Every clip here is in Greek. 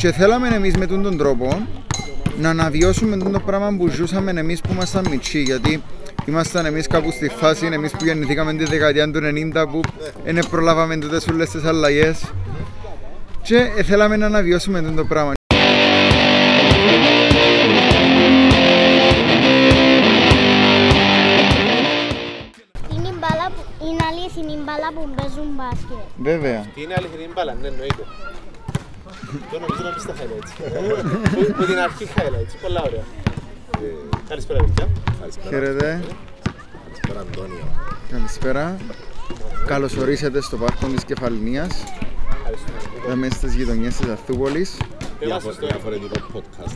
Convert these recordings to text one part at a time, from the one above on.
Και θέλαμε εμείς με τον τρόπο να αναβιώσουμε το πράγμα που ζούσαμε εμείς που ήμασταν μητσί. Γιατί ήμασταν εμείς κάπου στη φάση, εμείς που γεννηθήκαμε τη δεκαετία του 90 που δεν προλάβαμε τότε όλες τις αλλαγές. Και ε, θέλαμε να αναβιώσουμε το πράγμα. Είναι η μπάλα που, είναι αλήθινη η μπάλα που παίζουν μπάσκετ. Βέβαια. Τι είναι αληθινή μπάλα, ναι, εννοείται. Το νομίζω να μπει στα highlights. Που- Που την αρχή highlights, πολλά ωραία. Ε, Καλησπέρα, παιδιά. Χαίρετε. Καλησπέρα Αντώνιο. Καλησπέρα. Καλώς ορίσατε στο πάρκο της Κεφαλινίας. Ευχαριστούμε. Είμαι στις γειτονιές της Αρθούπολης. Είμαστε Διαφο- στο- Διαφορετικό podcast.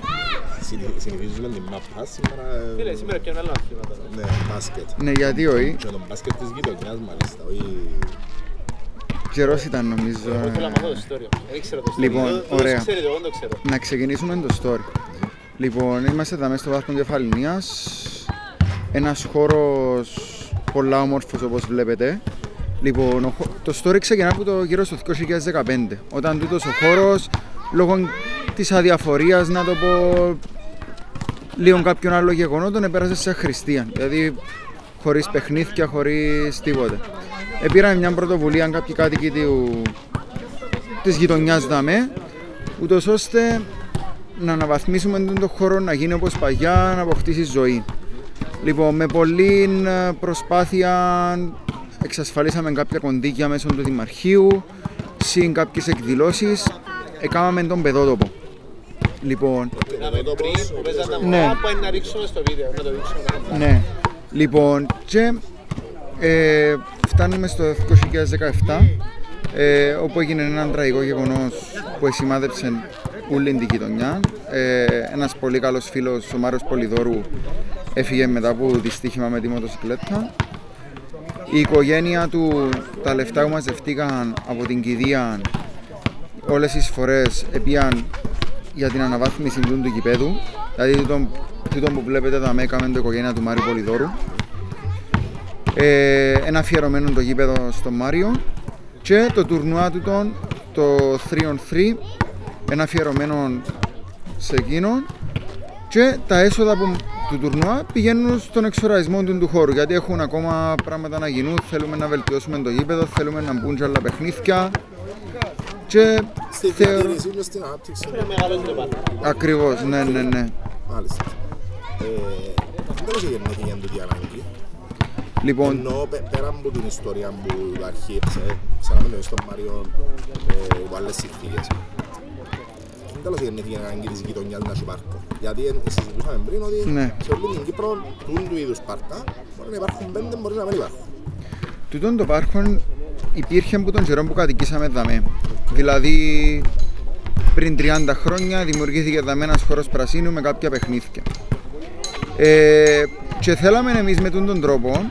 Συνη- Συνηθίζουμε την μάπα σήμερα. ε, Φίλε, σήμερα πιάνω άλλα αθλήματα. Ναι, μπάσκετ. Ναι, γιατί όχι. Και τον μπάσκετ της γειτονιάς μάλιστα, όχι... Καιρός ήταν νομίζω. Εγώ ήθελα να μάθω το ιστορίο. Δεν ξέρω το ιστορίο. Λοιπόν, Εδώ- εδώ ωραία. Ξέρετε, εγώ δεν το ξέρω. Να ξεκινήσουμε το story. Λοιπόν, είμαστε εδώ μέσα στο πάρκο Κεφαλινίας. Ένας χώρος πολλά όμορφος όπως βλέπετε. Λοιπόν, ο χω- το story ξεκινά από το γύρω στο 2015. Όταν τούτος ο χώρος, λόγω της αδιαφορίας, να το πω, λίγο κάποιον άλλο γεγονότων, επέρασε σε αχρηστία. Δηλαδή, χωρίς παιχνίδια, χωρίς τίποτε. Επήραμε μια πρωτοβουλία κάποιοι κάτοικοι του, της γειτονιάς δαμέ, ούτως ώστε να αναβαθμίσουμε τον το χώρο να γίνει όπως παγιά, να αποκτήσει ζωή. Λοιπόν, με πολλή ε, προσπάθεια εξασφαλίσαμε κάποια κονδύλια μέσω του Δημαρχείου, συν κάποιες εκδηλώσεις, έκαναμε τον παιδότοπο. Λοιπόν, Είδαμε πριν που παίζαν τα Ναι. μωρά που είναι να ρίξουμε στο βίντεο. Να το ρίξουμε. ναι. Λοιπόν, και ε, φτάνουμε στο 2017, ε, όπου έγινε ένα τραγικό γεγονός που εσημάδεψε όλη την γειτονιά. Ε, ένας πολύ καλός φίλος, ο Μάρος Πολυδόρου, έφυγε μετά από δυστύχημα με τη μοτοσυκλέτα. Η οικογένεια του, τα λεφτά που μαζευτήκαν από την κηδεία, όλες τις φορές επίαν για την αναβάθμιση του, του γηπέδου. Δηλαδή τούτο, τούτο που βλέπετε εδώ έκαμε το οικογένεια του Μάριου Πολυδόρου. Ε, ένα αφιερωμένο το γήπεδο στο Μάριο και το τουρνουά του τον, το 3on3 ένα αφιερωμένο σε εκείνον και τα έσοδα που, του τουρνουά πηγαίνουν στον εξοραϊσμό του, του χώρου γιατί έχουν ακόμα πράγματα να γίνουν, θέλουμε να βελτιώσουμε το γήπεδο, θέλουμε να μπουν και άλλα παιχνίδια και Στη θεωρώ... διατήρηση και στην ανάπτυξη. Πρέπει να μεγαλώσει το πάρκο. Ακριβώς, ναι, ναι, ναι. Μάλιστα. Ε, Τέλος έγινε για τούτη ανάγκη. Λοιπόν, Ενώ πε- πέρα από την ιστορία που αρχίεψε, ξαναμείνω στον Μάριο ε, υπό άλλες συνθήκες. Τέλος έγινε η ανάγκη της γειτονιάς να έχει πάρκο. Γιατί ε, συζητούσαμε πριν ότι Ναι. σε όλη την Κύπρο τούν του είδους πάρκα μπορεί να υπάρχουν πέντε, μπορεί να μην υπάρχουν. Τούτον το πάρκο υπήρχε από τον καιρό που κατοικήσαμε δαμέ. Δηλαδή πριν 30 χρόνια δημιουργήθηκε δαμέ ένας χώρος πρασίνου με κάποια παιχνίδια. Ε, και θέλαμε εμείς με τον τρόπο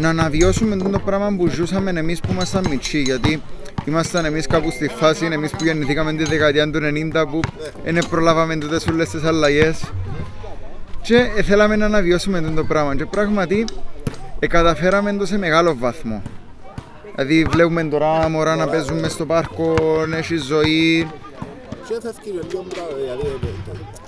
να αναβιώσουμε το πράγμα που ζούσαμε εμείς που ήμασταν μητσί. Γιατί ήμασταν εμείς κάπου στη φάση, εμείς που γεννηθήκαμε τη δεκαετία του 90 που δεν προλάβαμε τότε όλες τις αλλαγές. Και ε, θέλαμε να αναβιώσουμε το πράγμα. Και πράγματι ε, καταφέραμε το σε μεγάλο βαθμό. Δηλαδή βλέπουμε τώρα μωρά να παίζουν μες στο πάρκο, να έχει ζωή. Και φεύγει λίγο πράγμα, δηλαδή ε,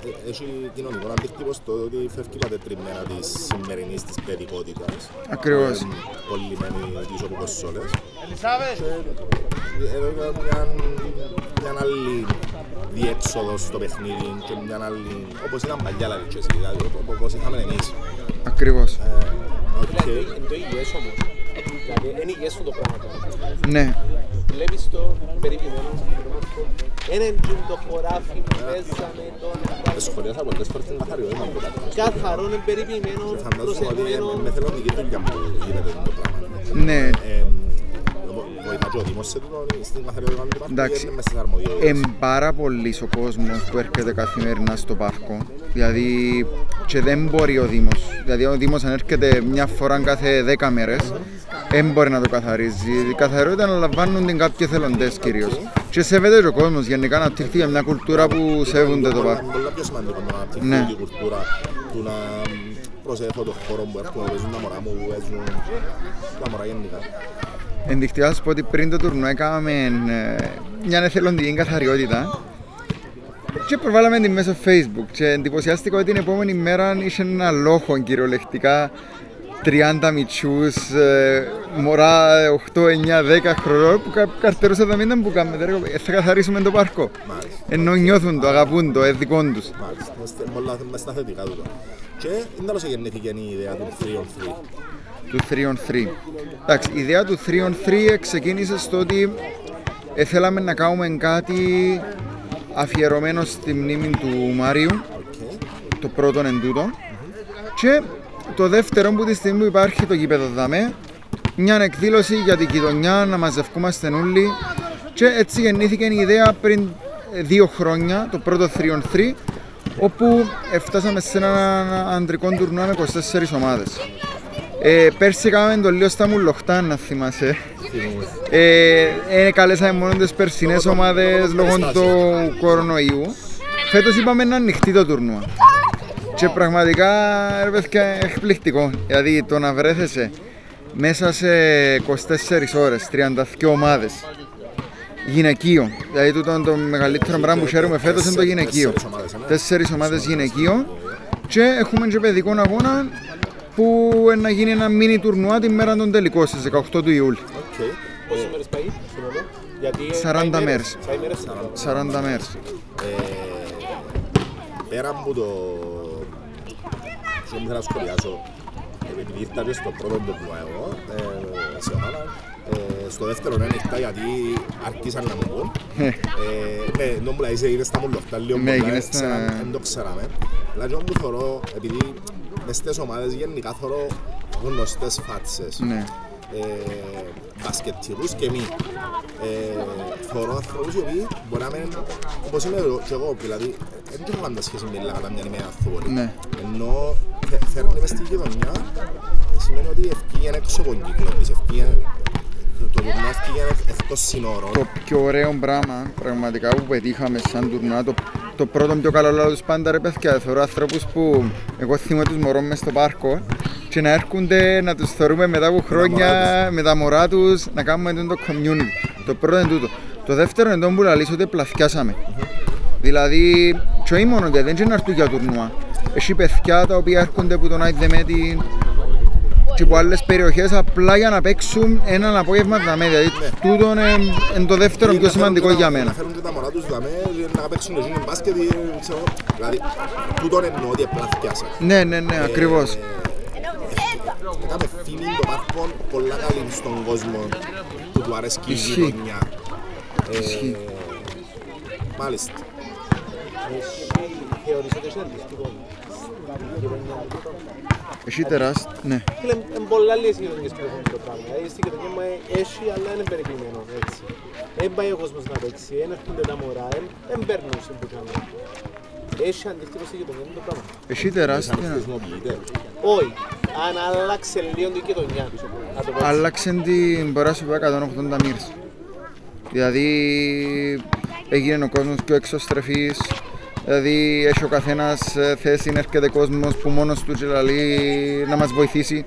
ε, ε, έχει κοινωνικό αντίκτυπο στο ότι φεύγει η πατετριμμένα της σημερινής της παιδικότητας. Ακριβώς. Ε, Κολλημένη πίσω από κοσόλες. Και εδώ ήταν μια, μια άλλη διέξοδο στο παιχνίδι και μια άλλη, όπως ήταν παλιά δηλαδή και εσύ, δηλαδή οπ- όπως είχαμε εμείς. Ακριβώς. Ε, οκ. Δηλαδή, είναι το υγιές όμως. Δηλαδή, είναι υγιές αυτό το πράγμα. τώρα. Ναι, Βλέπεις το περιποιημένο, είναι το χωράφι που παίζαμε, Ε, Σχολίασα πολλές φορές την καθαριότητα του κάτω. καθαρό, είναι περιποιημένο, Φαντάζομαι ότι προσεγμένο. είναι με εθελοντική δουλειά που γίνεται το πράγμα. ναι. Ε, βοηθά και ο Δήμος σε τούτο, στην καθαριότητα του πάρκου Εντάξει. είναι μες στις αρμοδιότητες. Εν πάρα πολύ ο κόσμος που έρχεται καθημερινά στο πάρκο. Δηλαδή, και δεν μπορεί ο Δήμος. Δηλαδή, ο Δήμος αν έρχεται μια φορά κάθε 10 μέρες, δεν μπορεί να το καθαρίζει. Η καθαριότητα αναλαμβάνουν την κάποιοι θελοντές κυρίως. Και σέβεται και ο κόσμος γενικά να αναπτυχθεί για μια κουλτούρα που σέβονται το πάρκο. Είναι πολύ πιο σημαντικό να αναπτυχθεί Ναι. η κουλτούρα του να προσέχω το χώρο που έρχομαι, παίζουν τα μωρά μου, που παίζουν τα μωρά γενικά. Ενδεικτικά να σου πω ότι πριν το τουρνό έκαναμε ε, μια εθελοντική καθαριότητα Και προβάλαμε την μέσω facebook και εντυπωσιάστηκα ότι την επόμενη μέρα είχε ένα λόγο κυριολεκτικά 30 μητσούς, ε, μωρά 8, 9, 10 χρονών που κα- καρτερούσαν τα μήνυμα που κάνουμε. ρε, ε, Θα καθαρίσουμε το πάρκο. Μάλιστα. Ενώ νιώθουν το, αγαπούν το, ε, δικών τους. Μάλιστα, είμαστε πολλά μες στα θετικά τούτο. Και είναι τέλος γεννήθηκε η ιδέα του 3 on 3. του 3 on 3. Εντάξει, η ιδέα του 3 on 3 ξεκίνησε στο ότι ε, θέλαμε να κάνουμε κάτι αφιερωμένο στη μνήμη του Μάριου, Οκ. το πρώτο εν τούτο. Και το δεύτερο που τη στιγμή που υπάρχει το γήπεδο δαμέ, μια εκδήλωση για την γειτονιά να μαζευκούμαστε όλοι και έτσι γεννήθηκε η ιδέα πριν ε, δύο χρόνια, το πρώτο 3 on 3, όπου φτάσαμε σε ένα αντρικό τουρνουά με 24 ομάδες. Ε, πέρσι κάναμε το λίγο στα Μουλοχτά, να θυμάσαι. Ε, ε, καλέσαμε μόνο τις περσινές ομάδες λόγω του κορονοϊού. Φέτος είπαμε να ανοιχτεί το τουρνουά. Και πραγματικά ρε παιδιά εκπληκτικό. Δηλαδή το να βρέθεσαι μέσα σε 24 ώρες, 32 ομάδες γυναικείο. Δηλαδή τούτο είναι το μεγαλύτερο πράγμα που χαίρομαι φέτος είναι το γυναικείο. Τέσσερις ομάδες, ε. Τέσσερις ομάδες γυναικείο και έχουμε και παιδικό αγώνα που να γίνει ένα μίνι τουρνουά την μέρα των τελικών στις 18 του Ιούλη. Οκ. Πόσες μέρες πάει σύνολο; Γιατί 40 πάει μέρες. Πάει μέρες. 40 μέρες. Ε, πέρα από το... Αυτό που ήθελα να σχολιάσω, επειδή ήρθα και στο πρώτο τουρνουά εγώ, ε, σε ομάδα, ε, στο δεύτερο είναι ανοιχτά γιατί άρχισαν να μου πούν. Ε, Ε, ναι, ενώ μου λέει, έγινε στα μουλοχτά λίγο Ναι, πολλά, έγινε ε, στα- ξέραμε, δεν το ξέραμε. Αλλά και που θωρώ, επειδή μες στις ομάδες γενικά θωρώ γνωστές φάτσες. Ναι. ε, μπασκετικούς και μη. Ε, θωρώ ανθρώπους οι οποίοι μπορεί να μην, όπως είμαι εγώ και εγώ, δηλαδή δεν έχω πάντα σχέση με λίγα μια ημέρα αθώβολη. Ναι. Ενώ θε- φέρνει μες στη γειτονιά, σημαίνει ότι ευκήγεν έξω από τον κύκλο της, ευκήγεν, το τουρνουά ευκήγεν εκτός συνόρων. Το πιο ωραίο πράγμα πραγματικά που πετύχαμε σαν τουρνουά, το, το πρώτο πιο καλό λάθος πάντα ρε παιδιά, θεωρώ ανθρώπους που εγώ θυμώ τους μωρών μες στο πάρκο και να έρχονται να τους θεωρούμε μετά από χρόνια με τα μωρά τους να κάνουμε το community. Το πρώτο είναι τούτο. Το δεύτερο είναι το που λαλείς ότι πλαθιάσαμε. Δηλαδή, και όχι μόνο γιατί δεν είναι να έρθουν για τουρνουά. Έχει παιδιά τα οποία έρχονται από τον Άι Δεμέτη και από άλλες περιοχές απλά για να παίξουν έναν απόγευμα δαμέ. Δηλαδή, τούτο είναι, είναι το δεύτερο Ή πιο να φέρουν σημαντικό και τα- για Να μένα. φέρουν και τα μωρά τους δαμέ, να παίξουν εκείνοι μπάσκετ, ή, ξέρω, δηλαδή, τούτον εννοώ ότι επλαθιάσα. Ναι, ναι, ναι, ακριβώς. Έκαμε φήμη το πάρκο πολλά καλή στον κόσμο που του αρέσει η Ισχύει. γειτονιά. Ε, Ισχύει. Μάλιστα. Εσύ θεωρείς ότι είσαι αντιστοιχό. Έχει τεράστιο, ναι. Φίλε, είναι πολλά λίγες γειτονιές που έχουν το πράγμα. Δηλαδή, Στην γειτονιά μου έχει, αλλά είναι περιποιημένο έτσι. Δεν πάει ο κόσμος να παίξει, δεν έρχονται τα μωρά, δεν- δεν παίρνουν συμπουκάμε. Έχει αντίστοιχο στη γειτονιά μου το πράγμα. Έχει Σαν τεράστιο. χρησιμοποιείται. Όχι, αν άλλαξε λίγο την γειτονιά του. Να το πω έτσι. Άλλαξε την πορά σου από 180 μοίρες. Δηλαδή έγινε ο κόσμος πιο εξωστρεφής, δηλαδή έχει ο καθένας ε, θέση, έρχεται κόσμος που μόνος του και λαλεί να μας βοηθήσει.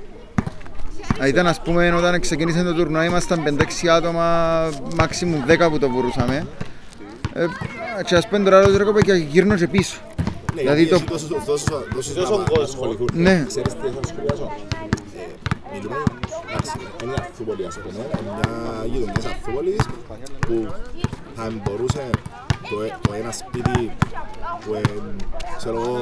Α, Ήταν ας πούμε όταν ξεκίνησε το τουρνουά ήμασταν 5-6 άτομα, maximum 10 που το μπορούσαμε. Ε, και ας πούμε τώρα ρε κοπέκια γύρνω και πίσω. Ναι, Δηλαδή γιατί το- έχει τόσους- τόσους- τόσους Τόσο να- να κόσμο. ασχοληθούν. Ναι. Ξέρεις τι θα σχολιάσω. Ε, Μιλούμε, εντάξει, είναι η Αρθούπολη ας πούμε, είναι μια γειτονιά της Αρθούπολης που θα μπορούσε το, ε- το ένα σπίτι που είναι, ξέρω εγώ,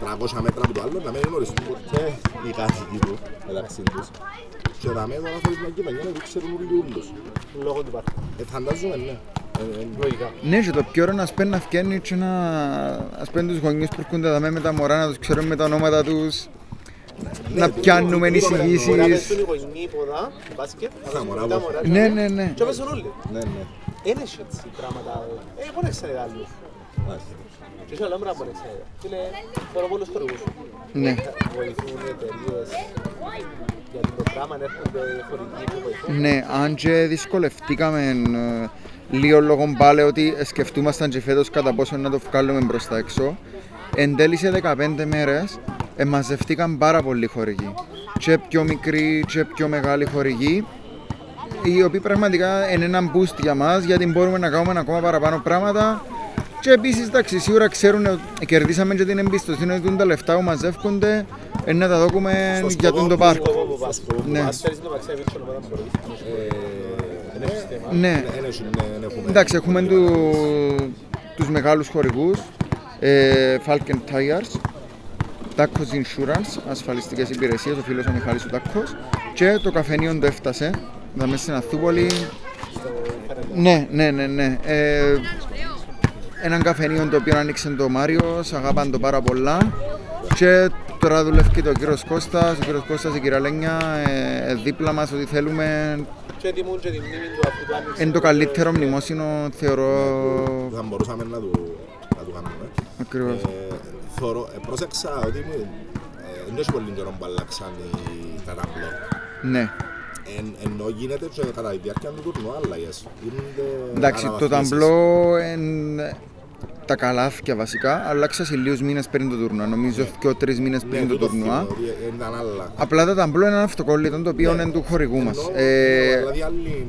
300 μέτρα από το άλλο να μην γνωριστούν ποτέ οι κάτοικοι του μεταξύ τους. Και να μην τώρα θέλεις μια γειτονιά να ξέρουν όλοι ούλους. Λόγω του πάρκου. Ε, φαντάζομαι, ναι. Ε, ε, Λογικά. Ναι, και το πιο ωραίο να σπένει να φτιάχνει και να ας πούμε τους γονείς που έρχονται δαμέ με τα μωρά, να τους ξέρουμε τα ονόματα τους, να τούτο- πιάνουμε τούτο Μπορεί να εισηγήσεις. παίζουν οι γονείς ποδά, μπάσκετ, να Τα μωρά παίζουν τα πώς. μωρά. Ναι, ναι, ναι. Και παίζουν όλοι. Ναι, ναι. Είναι έτσι έτσι πράγματα. Ε, μπορεί να ξέρει άλλο. Μάλιστα. Και σε άλλα πράγματα μπορεί να ξέρει. Φίλε, θέλω πολλούς χορηγούς. Ναι. Βοηθούν εταιρείες για το πράγμα, αν έρχονται χορηγοί που βοηθούν. Ναι, αν και δυσκολευτήκαμε ε, λίγο λόγω πάλι ότι σκεφτούμασταν και φέτος κατά πόσο να το βγάλουμε μπροστά έξω. Εν τέλει σε 15 μέρες ε, μαζευτήκαν πάρα πολλοί χορηγοί. Και πιο μικροί και πιο μεγάλοι χορηγοί οι οποίοι πραγματικά είναι ένα boost για μας γιατί μπορούμε να κάνουμε ακόμα παραπάνω πράγματα Και επίσης, εντάξει, σίγουρα ξέρουν ότι κερδίσαμε και την εμπιστοσύνη ότι τα λεφτά που μαζεύκονται ε, να τα δούμε για τον το πάρκο. σκοπό που πας. Ναι. Ναι, Δεν έχει- ναι, δεν έχουμε- εντάξει, έχουμε του, τους μεγάλους χορηγούς, ε, Falcon Tires, Tacos Insurance, ασφαλιστικές υπηρεσίες, ο φίλος ο Μιχάλης ο Τάκος και το καφενείο το έφτασε, να μέσα στην Αθούπολη. Ναι, ναι, ναι, ναι. Ε, έναν καφενείο το οποίο άνοιξε το Μάριος, αγάπαν το πάρα πολλά. Και τώρα δουλεύει και ο κύριος Κώστας, ο κύριος Κώστας, η κυρία Λένια, ε, ε, δίπλα μας ότι θέλουμε Και τιμούν και τη μνήμη του αυτού που άνοιξε. είναι το καλύτερο μνημόσυνο θεωρώ Θα μπορούσαμε να το, να το κάνουμε. ακριβώς. Ε, θωρώ, ε, πρόσεξα ότι μου, ε, δεν έχει πολύ καιρό που αλλάξαν οι- τα ταμπλό. Ναι. Εν, ενώ γίνεται και κατά τη διάρκεια του τουρνού αλλαγές. Γίνονται Εντάξει, το αναβαθμίσεις. ταμπλό εν, τα καλάθια βασικά αλλάξα σε λίγους μήνες πριν το τουρνουά. Νομίζω και τρεις μήνες Ναι, πριν το τούτο τουρνουά. θυμώ, ότι ήταν άλλα. Απλά το ταμπλό είναι ένα αυτοκόλλητο το οποίο Ναι. είναι του χορηγού μας. Ενώ, Ε, δηλαδή άλλη,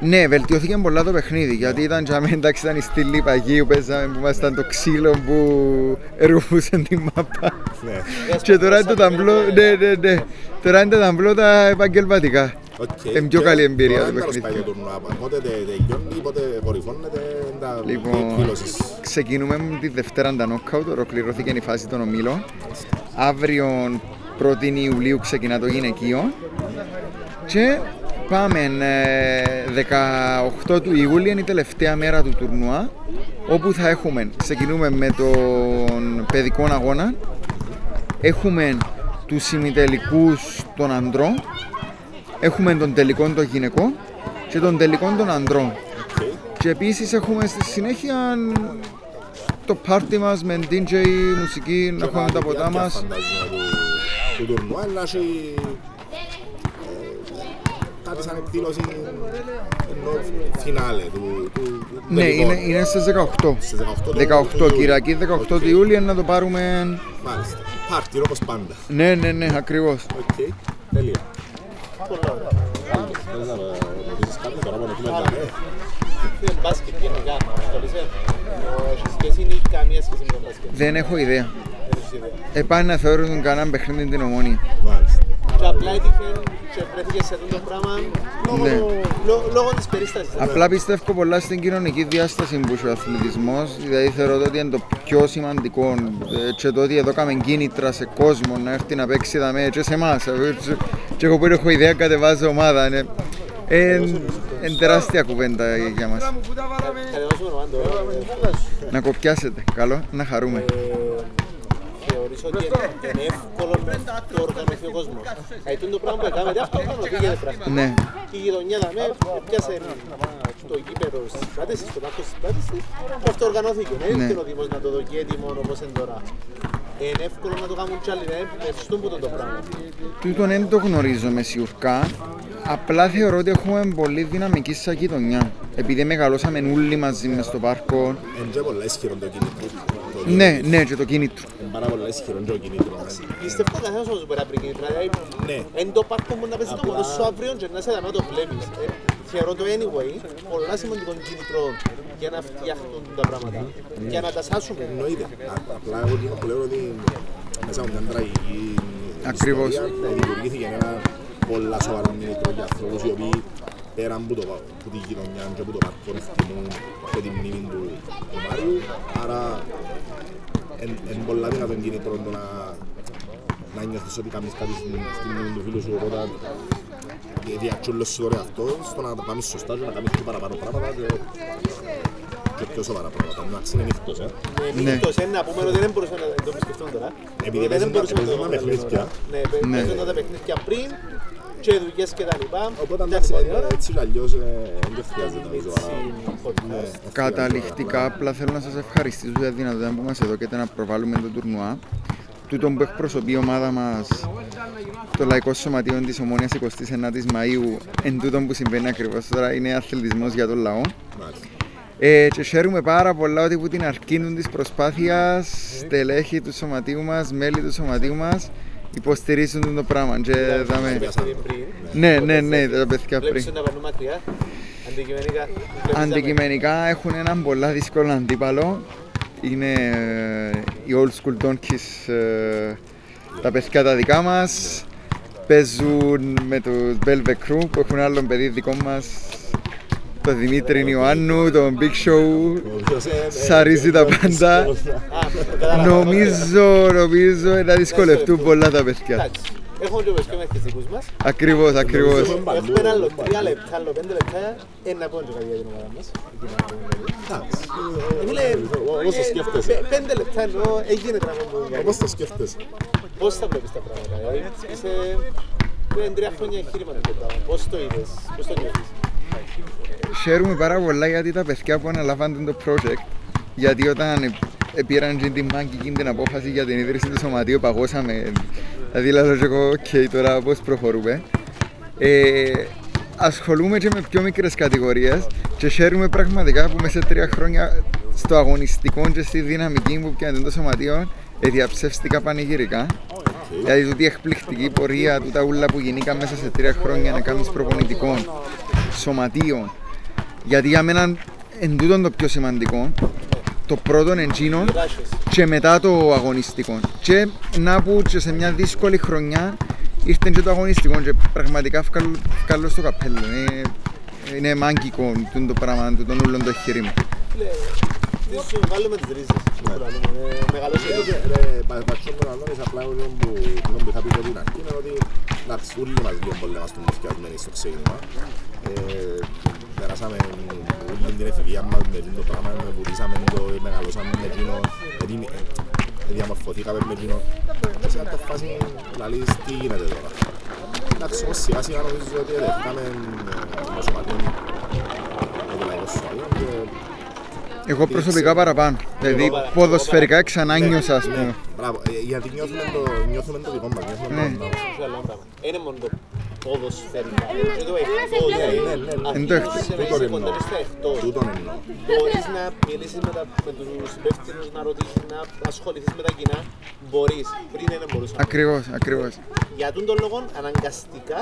ε, ναι, βελτιώθηκε πολλά το παιχνίδι γιατί ήταν για μένα, εντάξει, ήταν η στήλη παγίου που παίζαμε που ήμασταν το ξύλο που ερουφούσε τη μάπα. ναι. Και τώρα είναι το ταμπλό, ναι, ναι, ναι. Τώρα είναι το ταμπλό τα επαγγελματικά. Οκ. Είναι πιο Και καλή εμπειρία τώρα το δεν τα παιχνίδι. σπάει το τουρνουά. Πότε τε- τελειώνει, πότε κορυφώνεται, είναι τα Λοιπόν, εκδήλωσης. ξεκινούμε με τη Δευτέρα τα knockout, ολοκληρώθηκε η φάση των ομίλων. Αύριο 1η Ιουλίου ξεκινά το γυναικείο. Και πάμε ε, 18 του Ιούλη, είναι η τελευταία μέρα του τουρνουά, όπου θα έχουμε, ξεκινούμε με τον παιδικό αγώνα, έχουμε τους ημιτελικούς των ανδρών, έχουμε τον τελικό των γυναικών και τον τελικό των ανδρών. Οκ. Και επίσης έχουμε στη συνέχεια το πάρτι μας με DJ, μουσική, να έχουμε τα ποτά μας. Φαντάζομαι του, του τουρνουά, αλλά έχει ε, κάτι σαν εκδήλωση ενώ φινάλε του, του, του Ναι, τελικών. είναι, είναι στις 18. Στις 18 του 18 Ιουλίου. Κυριακή, 18 Οκ. του Ιούλη να το πάρουμε. Μάλιστα. Πάρτι όπως πάντα. Ναι, ναι, ναι, ακριβώς. Οκ. Τέλεια. Πολλά ωραία. Θες να ρωτήσεις κάτι τώρα που έχουμε τα ναι. Είναι μπάσκετ γενικά, ασχολείσαι. Έχεις σχέση ή καμία σχέση με το μπάσκετ. Δεν έχω ιδέα. Δεν έχεις ιδέα. Επάνε να θεωρούν κανέναν παιχνίδι την Ομόνοια. Μάλιστα. Και απλά έτυχε και βρέθηκες σε αυτό το πράγμα λόγω- Ναι. λό- λόγω της περίστασης. Απλά πιστεύω πολλά στην κοινωνική διάσταση που έχει ο αθλητισμός, δηλαδή θεωρώ ότι είναι το πιο σημαντικό ε, και το ότι εδώ κάμε κίνητρα σε κόσμο να έρθει να παίξει δαμέ και σε εμάς. ε, και- Και εγώ που δεν έχω ιδέα κατεβάζω ομάδα. Είναι είναι τεράστια κουβέντα για μας. Κατεβάσουμε το πάντο. Να κοπιάσετε. Καλό, να χαρούμε. Θεωρείς ότι είναι- είναι εύκολο να το οργανωθεί ο κόσμος. Γιατί το πράγμα που έκαμε, αυτό οργανωθήκε πράγμα. Ναι. Και η γειτονιά δαμέ πιάσε το γήπεδο στις πράτεσης, το τάκο στις πράτεσης, και αυτό οργανώθηκε. Δεν Ναι. ήρθε ο Δήμος να το δοκεί έτοιμο όπως είναι τώρα. Είναι εύκολο να το κάνουν κι άλλοι, να εμπνευστούν που το πράγμα. Τούτον δεν το γνωρίζω με σιουρκά. Απλά θεωρώ ότι έχουμε πολύ δυναμική σαν γειτονιά. Επειδή μεγαλώσαμε όλοι μαζί μες στο πάρκο. Είναι και πολλά ισχυρό το κινήτρο. Το Ναι, κινήτρο. ναι, και το κίνητρο. Είναι πάρα πολλά ισχυρό το κινήτρος. Πιστεύω καθένας όμως μπορεί να βρει κίνητρα. Δηλαδή, Ναι. Εν το πάρκο μου να παίζει το ποδό σου αύριο και να σε δαμέ το βλέπεις. Ε, Θεωρώ το anyway πολλά σημαντικό κίνητρο για να φτιάχνουν τα πράγματα. Για να τα σάσουμε. Εννοείται. Α- Απλά εγώ εκείνο που λέω ότι μέσα από μια τραγική Ακριβώς. ιστορία δημιουργήθηκε ένα πολλά σοβαρό κινήτρο για ανθρώπους οι οποίοι πέραν που, το, που τη γειτονιά και που το πάρκο εκτιμούν και τη μνήμη του, του Μάριου. Άρα είναι πολλά δυνατόν κινήτρο το να, να νιώθεις ότι κάνεις κάτι στην, στην μνήμη του φίλου σου. Οπότε διατσούλος σου τώρα αυτό στο να τα κάνεις σωστά και να κάνεις και παραπάνω πράγματα και, και πιο σοβαρά πράγματα. Εντάξει είναι νύχτος, ε. Ναι. Μύθος, ε, να πούμε ότι δεν μπορούσαμε να το επισκεφτούμε τώρα. Επειδή δεν παίζουν τα- μπορούσαμε να το παίζουν τα κάνουμε παιχνίδια. τώρα. Ναι, παί- Ναι. παίζουν τα παιχνίδια πριν και δουλειές και τα λοιπά. Οπότε Ήταν εντάξει, η μόνη ώρα. έτσι κι αλλιώς ε, δεν χρειάζεται να Έτσι, σοβαρά. podcast. Καταληκτικά, απλά θέλω να σας ευχαριστήσω για τη δυνατότητα που μας δώσετε να προβάλλουμε το τουρνουά. Τούτο που εκπροσωπεί η ομάδα μας, το Λαϊκό Σωματείο της Ομόνιας 29ης Μαΐου, εν τούτο που συμβαίνει ακριβώς τώρα, είναι αθλητισμός για τον λαό. Μάλιστα. Ε, και χαίρομαι πάρα πολλά ότι που την αρκίνουν της προσπάθειας, στελέχη του σωματείου μας, μέλη του σωματείου μας, υποστηρίζουν το πράγμα. Και δάμε... Παίξατε πριν. Ναι, ναι, ναι, τα παιδιά Βλέπεις πριν. να περνούν μακριά. Αντικειμενικά. βλέπεις Αντικειμενικά έχουν έναν πολλά δύσκολο αντίπαλο. Είναι ε, οι old school donkeys, ε, τα παιδιά τα δικά μας. Παίζουν με τους Velvet Crew που έχουν άλλον παιδί δικό μας. Το Δημήτρη Ιωάννου, τον Big Show. Σαρίζει τα πάντα. Α, κατάλαβα. Νομίζω, νομίζω να δυσκολευτούν πολλά τα παιδιά. Εντάξει. Έχουμε και παιδιά μέχρι δικούς μας. Ακριβώς, ακριβώς. Έχουμε ένα άλλο τρία λεπτά, άλλο πέντε λεπτά. Ένα πόντο και κάτι για την ομάδα μας. Φίλε, Όπως το ε, σκέφτεσαι. πέ- Πέντε λεπτά εννοώ, έγινε πράγμα που Πώς το σκέφτεσαι. Πώς θα βλέπεις τα πράγματα, δηλαδή, είσαι πριν τρία χρόνια εγχείρημα το πράγμα. Πώς το είδες, πώς το νιώθεις; Χαίρομαι πάρα πολλά γιατί τα παιδιά που αναλαμβάνουν το project γιατί όταν ε- επήραν και την μάγκη την απόφαση για την ίδρυση του σωματείου παγώσαμε. Δηλαδή λέω και εγώ ok τώρα πώς προχωρούμε ε, ασχολούμαι και με πιο μικρές κατηγορίες και χαίρομαι πραγματικά που μέσα σε τρία χρόνια στο αγωνιστικό και στη δυναμική που πιάνε το σωματείο ε, διαψεύστηκα πανηγυρικά. Δηλαδή τούτη εκπληκτική πορεία, τούτα ούλα που γεννήκα μέσα σε τρία χρόνια να κάνεις προπονητικών, σωματείων. Γιατί για μένα εν τούτον το πιο σημαντικό, το πρώτο εντζίνο Ράσες. και μετά το αγωνιστικό. Και να που και σε μια δύσκολη χρονιά ήρθε και το αγωνιστικό και πραγματικά βγάλω- βγάλω στο καπέλο. Είναι, είναι μάγκικο τούτο το πράγμα, τούτο όλο το εγχείρημα. Φίλε, τι σου βάλουμε τις ρίζες. που λέμε, είναι Μεγάλος Ρε, ήλιος. ρε, πα- πατσόν τον άλλον, είσαι απλά αυτό που αυτό που είχα πει από την αρχή είναι ότι εντάξει, όλοι μας λίγο πολύ μας τον μουσκιασμένοι στο ξεκίνημα. Ε, Περάσαμε όλη την εφηβεία μας με το πράγμα, με βουρήσαμε το, μεγαλώσαμε με εκείνο, γιατί, ε, διαμορφωθήκαμε με εκείνο. Και σε κάποια φάση λαλείς τι γίνεται τώρα; Εντάξει, όμως σιγά σιγά νομίζω ότι δεχτήκαμε ε, το σωματείο, με το λαϊκό σωματείο και Εγώ προσωπικά παραπάνω. Δηλαδή παραπάνω. ποδοσφαιρικά ξανά νιώσα ας Ναι, πούμε. Μπράβο, ε, γιατί νιώθουμε το, νιώθουμε το δικό μας, νιώθουμε Ναι. το Σου άλλο πράγμα. Είναι μόνο το ποδοσφαιρικά. Είναι το Ναι, εκτός. ναι, ναι, ναι. Εν το εκτός. Αθλητισμό Τούτον σε εννοώ. κοντέρες στα εκτός. Τούτον εννοώ. Μπορείς να μιλήσεις με, τα, με τους υπεύθυνους, να ρωτήσεις, να ασχοληθείς με τα κοινά. Μπορείς. Πριν δεν μπορούσαμε. Ακριβώς, ακριβώς. Για τον τον λόγο, αναγκαστικά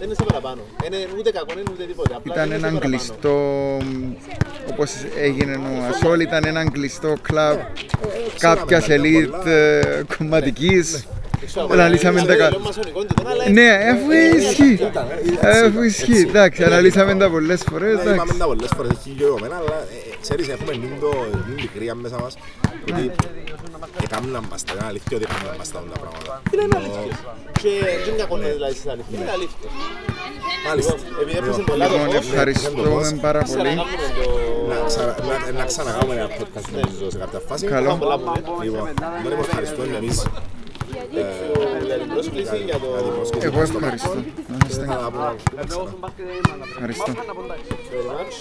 δεν είσαι παραπάνω. Είναι ούτε κακό, είναι ούτε τίποτα. Απλά Ήταν δεν είσαι έναν παραπάνω. κλειστό, όπως έγινε ο Ασόλ, ήταν έναν κλειστό κλαμπ κάποιας ξέραμε τα ελίτ πολλά. ε, κομματικής. Ξέρω, Αναλύσαμε είναι τα κα- λίγο μασονικό τούτο, αλλά Ναι, αφού ισχύει. Ήταν, ε, έτσι, Αφού ισχύει, έτσι. εντάξει, αναλύσαμε τα πολλές φορές, Ναι, είπαμε εντάξει. τα πολλές φορές, έχει και εγώ εμένα, αλλά ε, ε, ξέρεις, έχουμε λίγο το λίγο πικρία μέσα μας, ότι έκαναν μας τα, είναι αλήθεια ότι έκαναν μας τα όλα τα πράγματα. είναι αλήθεια. Και δεν είναι κακό να δηλαδή στις αλήθειες, είναι αλήθεια. Μάλιστα. Λοιπόν, επειδή έπαιζε πολλά το Λοιπόν, φως, ευχαριστούμε πάρα πολύ. ξανακάνουμε το- Να ξα- να- Να ξανακάνουμε ένα podcast νομίζω σε κάποια φάση. Καλό. πολλά που λέμε. Λοιπόν, δεν ευχαριστούμε εμείς. Εγώ ευχαριστώ. Να είστε- Θα τα πούμε ξανά. Ευχαριστώ. very much.